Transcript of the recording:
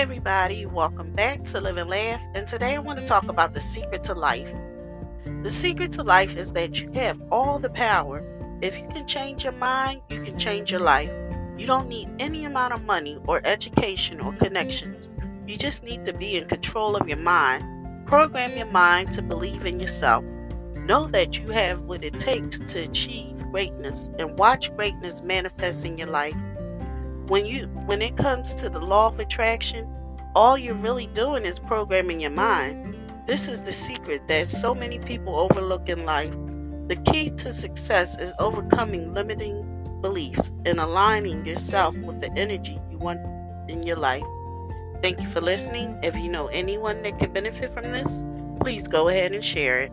everybody, welcome back to Live and Laugh. And today I want to talk about the secret to life. The secret to life is that you have all the power. If you can change your mind, you can change your life. You don't need any amount of money or education or connections. You just need to be in control of your mind. Program your mind to believe in yourself. Know that you have what it takes to achieve greatness and watch greatness manifest in your life when you when it comes to the law of attraction, all you're really doing is programming your mind. This is the secret that so many people overlook in life. The key to success is overcoming limiting beliefs and aligning yourself with the energy you want in your life. Thank you for listening. If you know anyone that could benefit from this, please go ahead and share it.